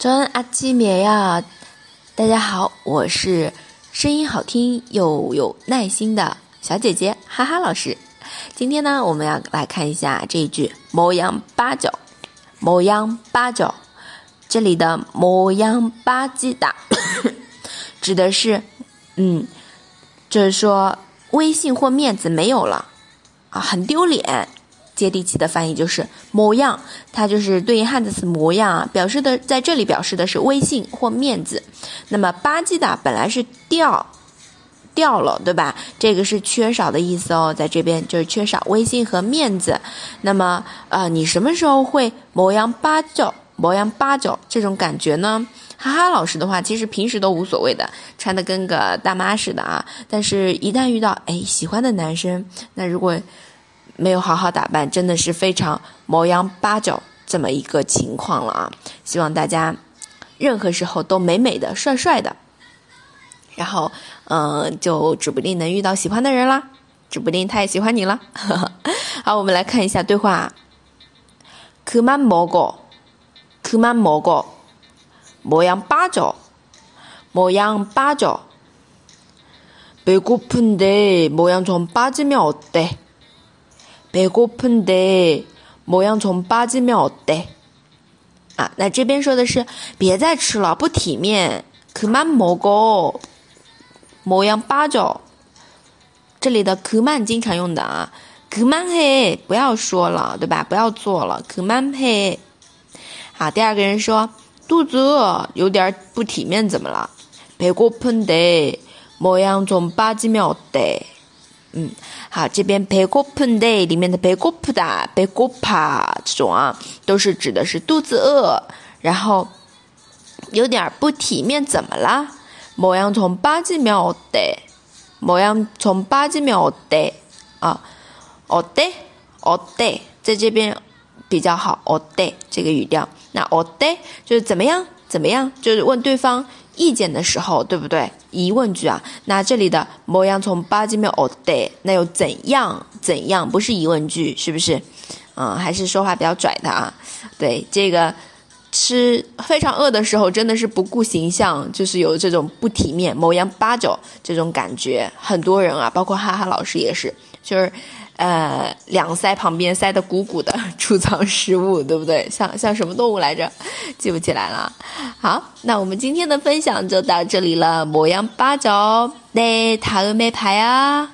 真阿基米呀！大家好，我是声音好听又有耐心的小姐姐哈哈老师。今天呢，我们要来看一下这一句“模样八角”，模样八角。这里的“模样八鸡打” 指的是，嗯，就是说威信或面子没有了啊，很丢脸。接地气的翻译就是模样，它就是对应汉字词模样啊，表示的在这里表示的是威信或面子。那么吧唧的本来是掉掉了，对吧？这个是缺少的意思哦，在这边就是缺少威信和面子。那么呃，你什么时候会模样八角、模样八角这种感觉呢？哈哈，老师的话其实平时都无所谓的，穿的跟个大妈似的啊。但是，一旦遇到哎喜欢的男生，那如果没有好好打扮，真的是非常模样八角这么一个情况了啊！希望大家任何时候都美美的、帅帅的，然后嗯，就指不定能遇到喜欢的人啦，指不定他也喜欢你了。好，我们来看一下对话。그만먹 어， 그만먹 어， 模样八角，模样八角。배고픈데모양좀빠지면어때 배고픈데모양좀빠지면어 때？ 啊，那这边说的是别再吃了，不体面。그만먹어모양빠 져。 这里的그만经常用的啊，그만 해， 不要说了，对吧？不要做了，그만 해。 好，第二个人说肚子饿，有点不体面，怎么了？배고픈데모양좀빠지면어 때？ 嗯， 好，这边 p e g o punda” 里面的 “peko pda”、p e g o pa” 这种啊，都是指的是肚子饿，然后有点不体面，怎么啦？某样从八 g 秒的，某样从八 g 秒的啊，哦 day 哦 day，在这边比较好哦 day 这个语调，那哦 day 就是怎么样？怎么样？就是问对方。意见的时候，对不对？疑问句啊，那这里的模样从八级秒哦得，那又怎样怎样？不是疑问句，是不是？嗯，还是说话比较拽的啊？对，这个吃非常饿的时候，真的是不顾形象，就是有这种不体面、模样八角这种感觉。很多人啊，包括哈哈老师也是，就是。呃，两腮旁边塞得鼓鼓的，储藏食物，对不对？像像什么动物来着？记不起来了。好，那我们今天的分享就到这里了。模样八角，네다음에봐요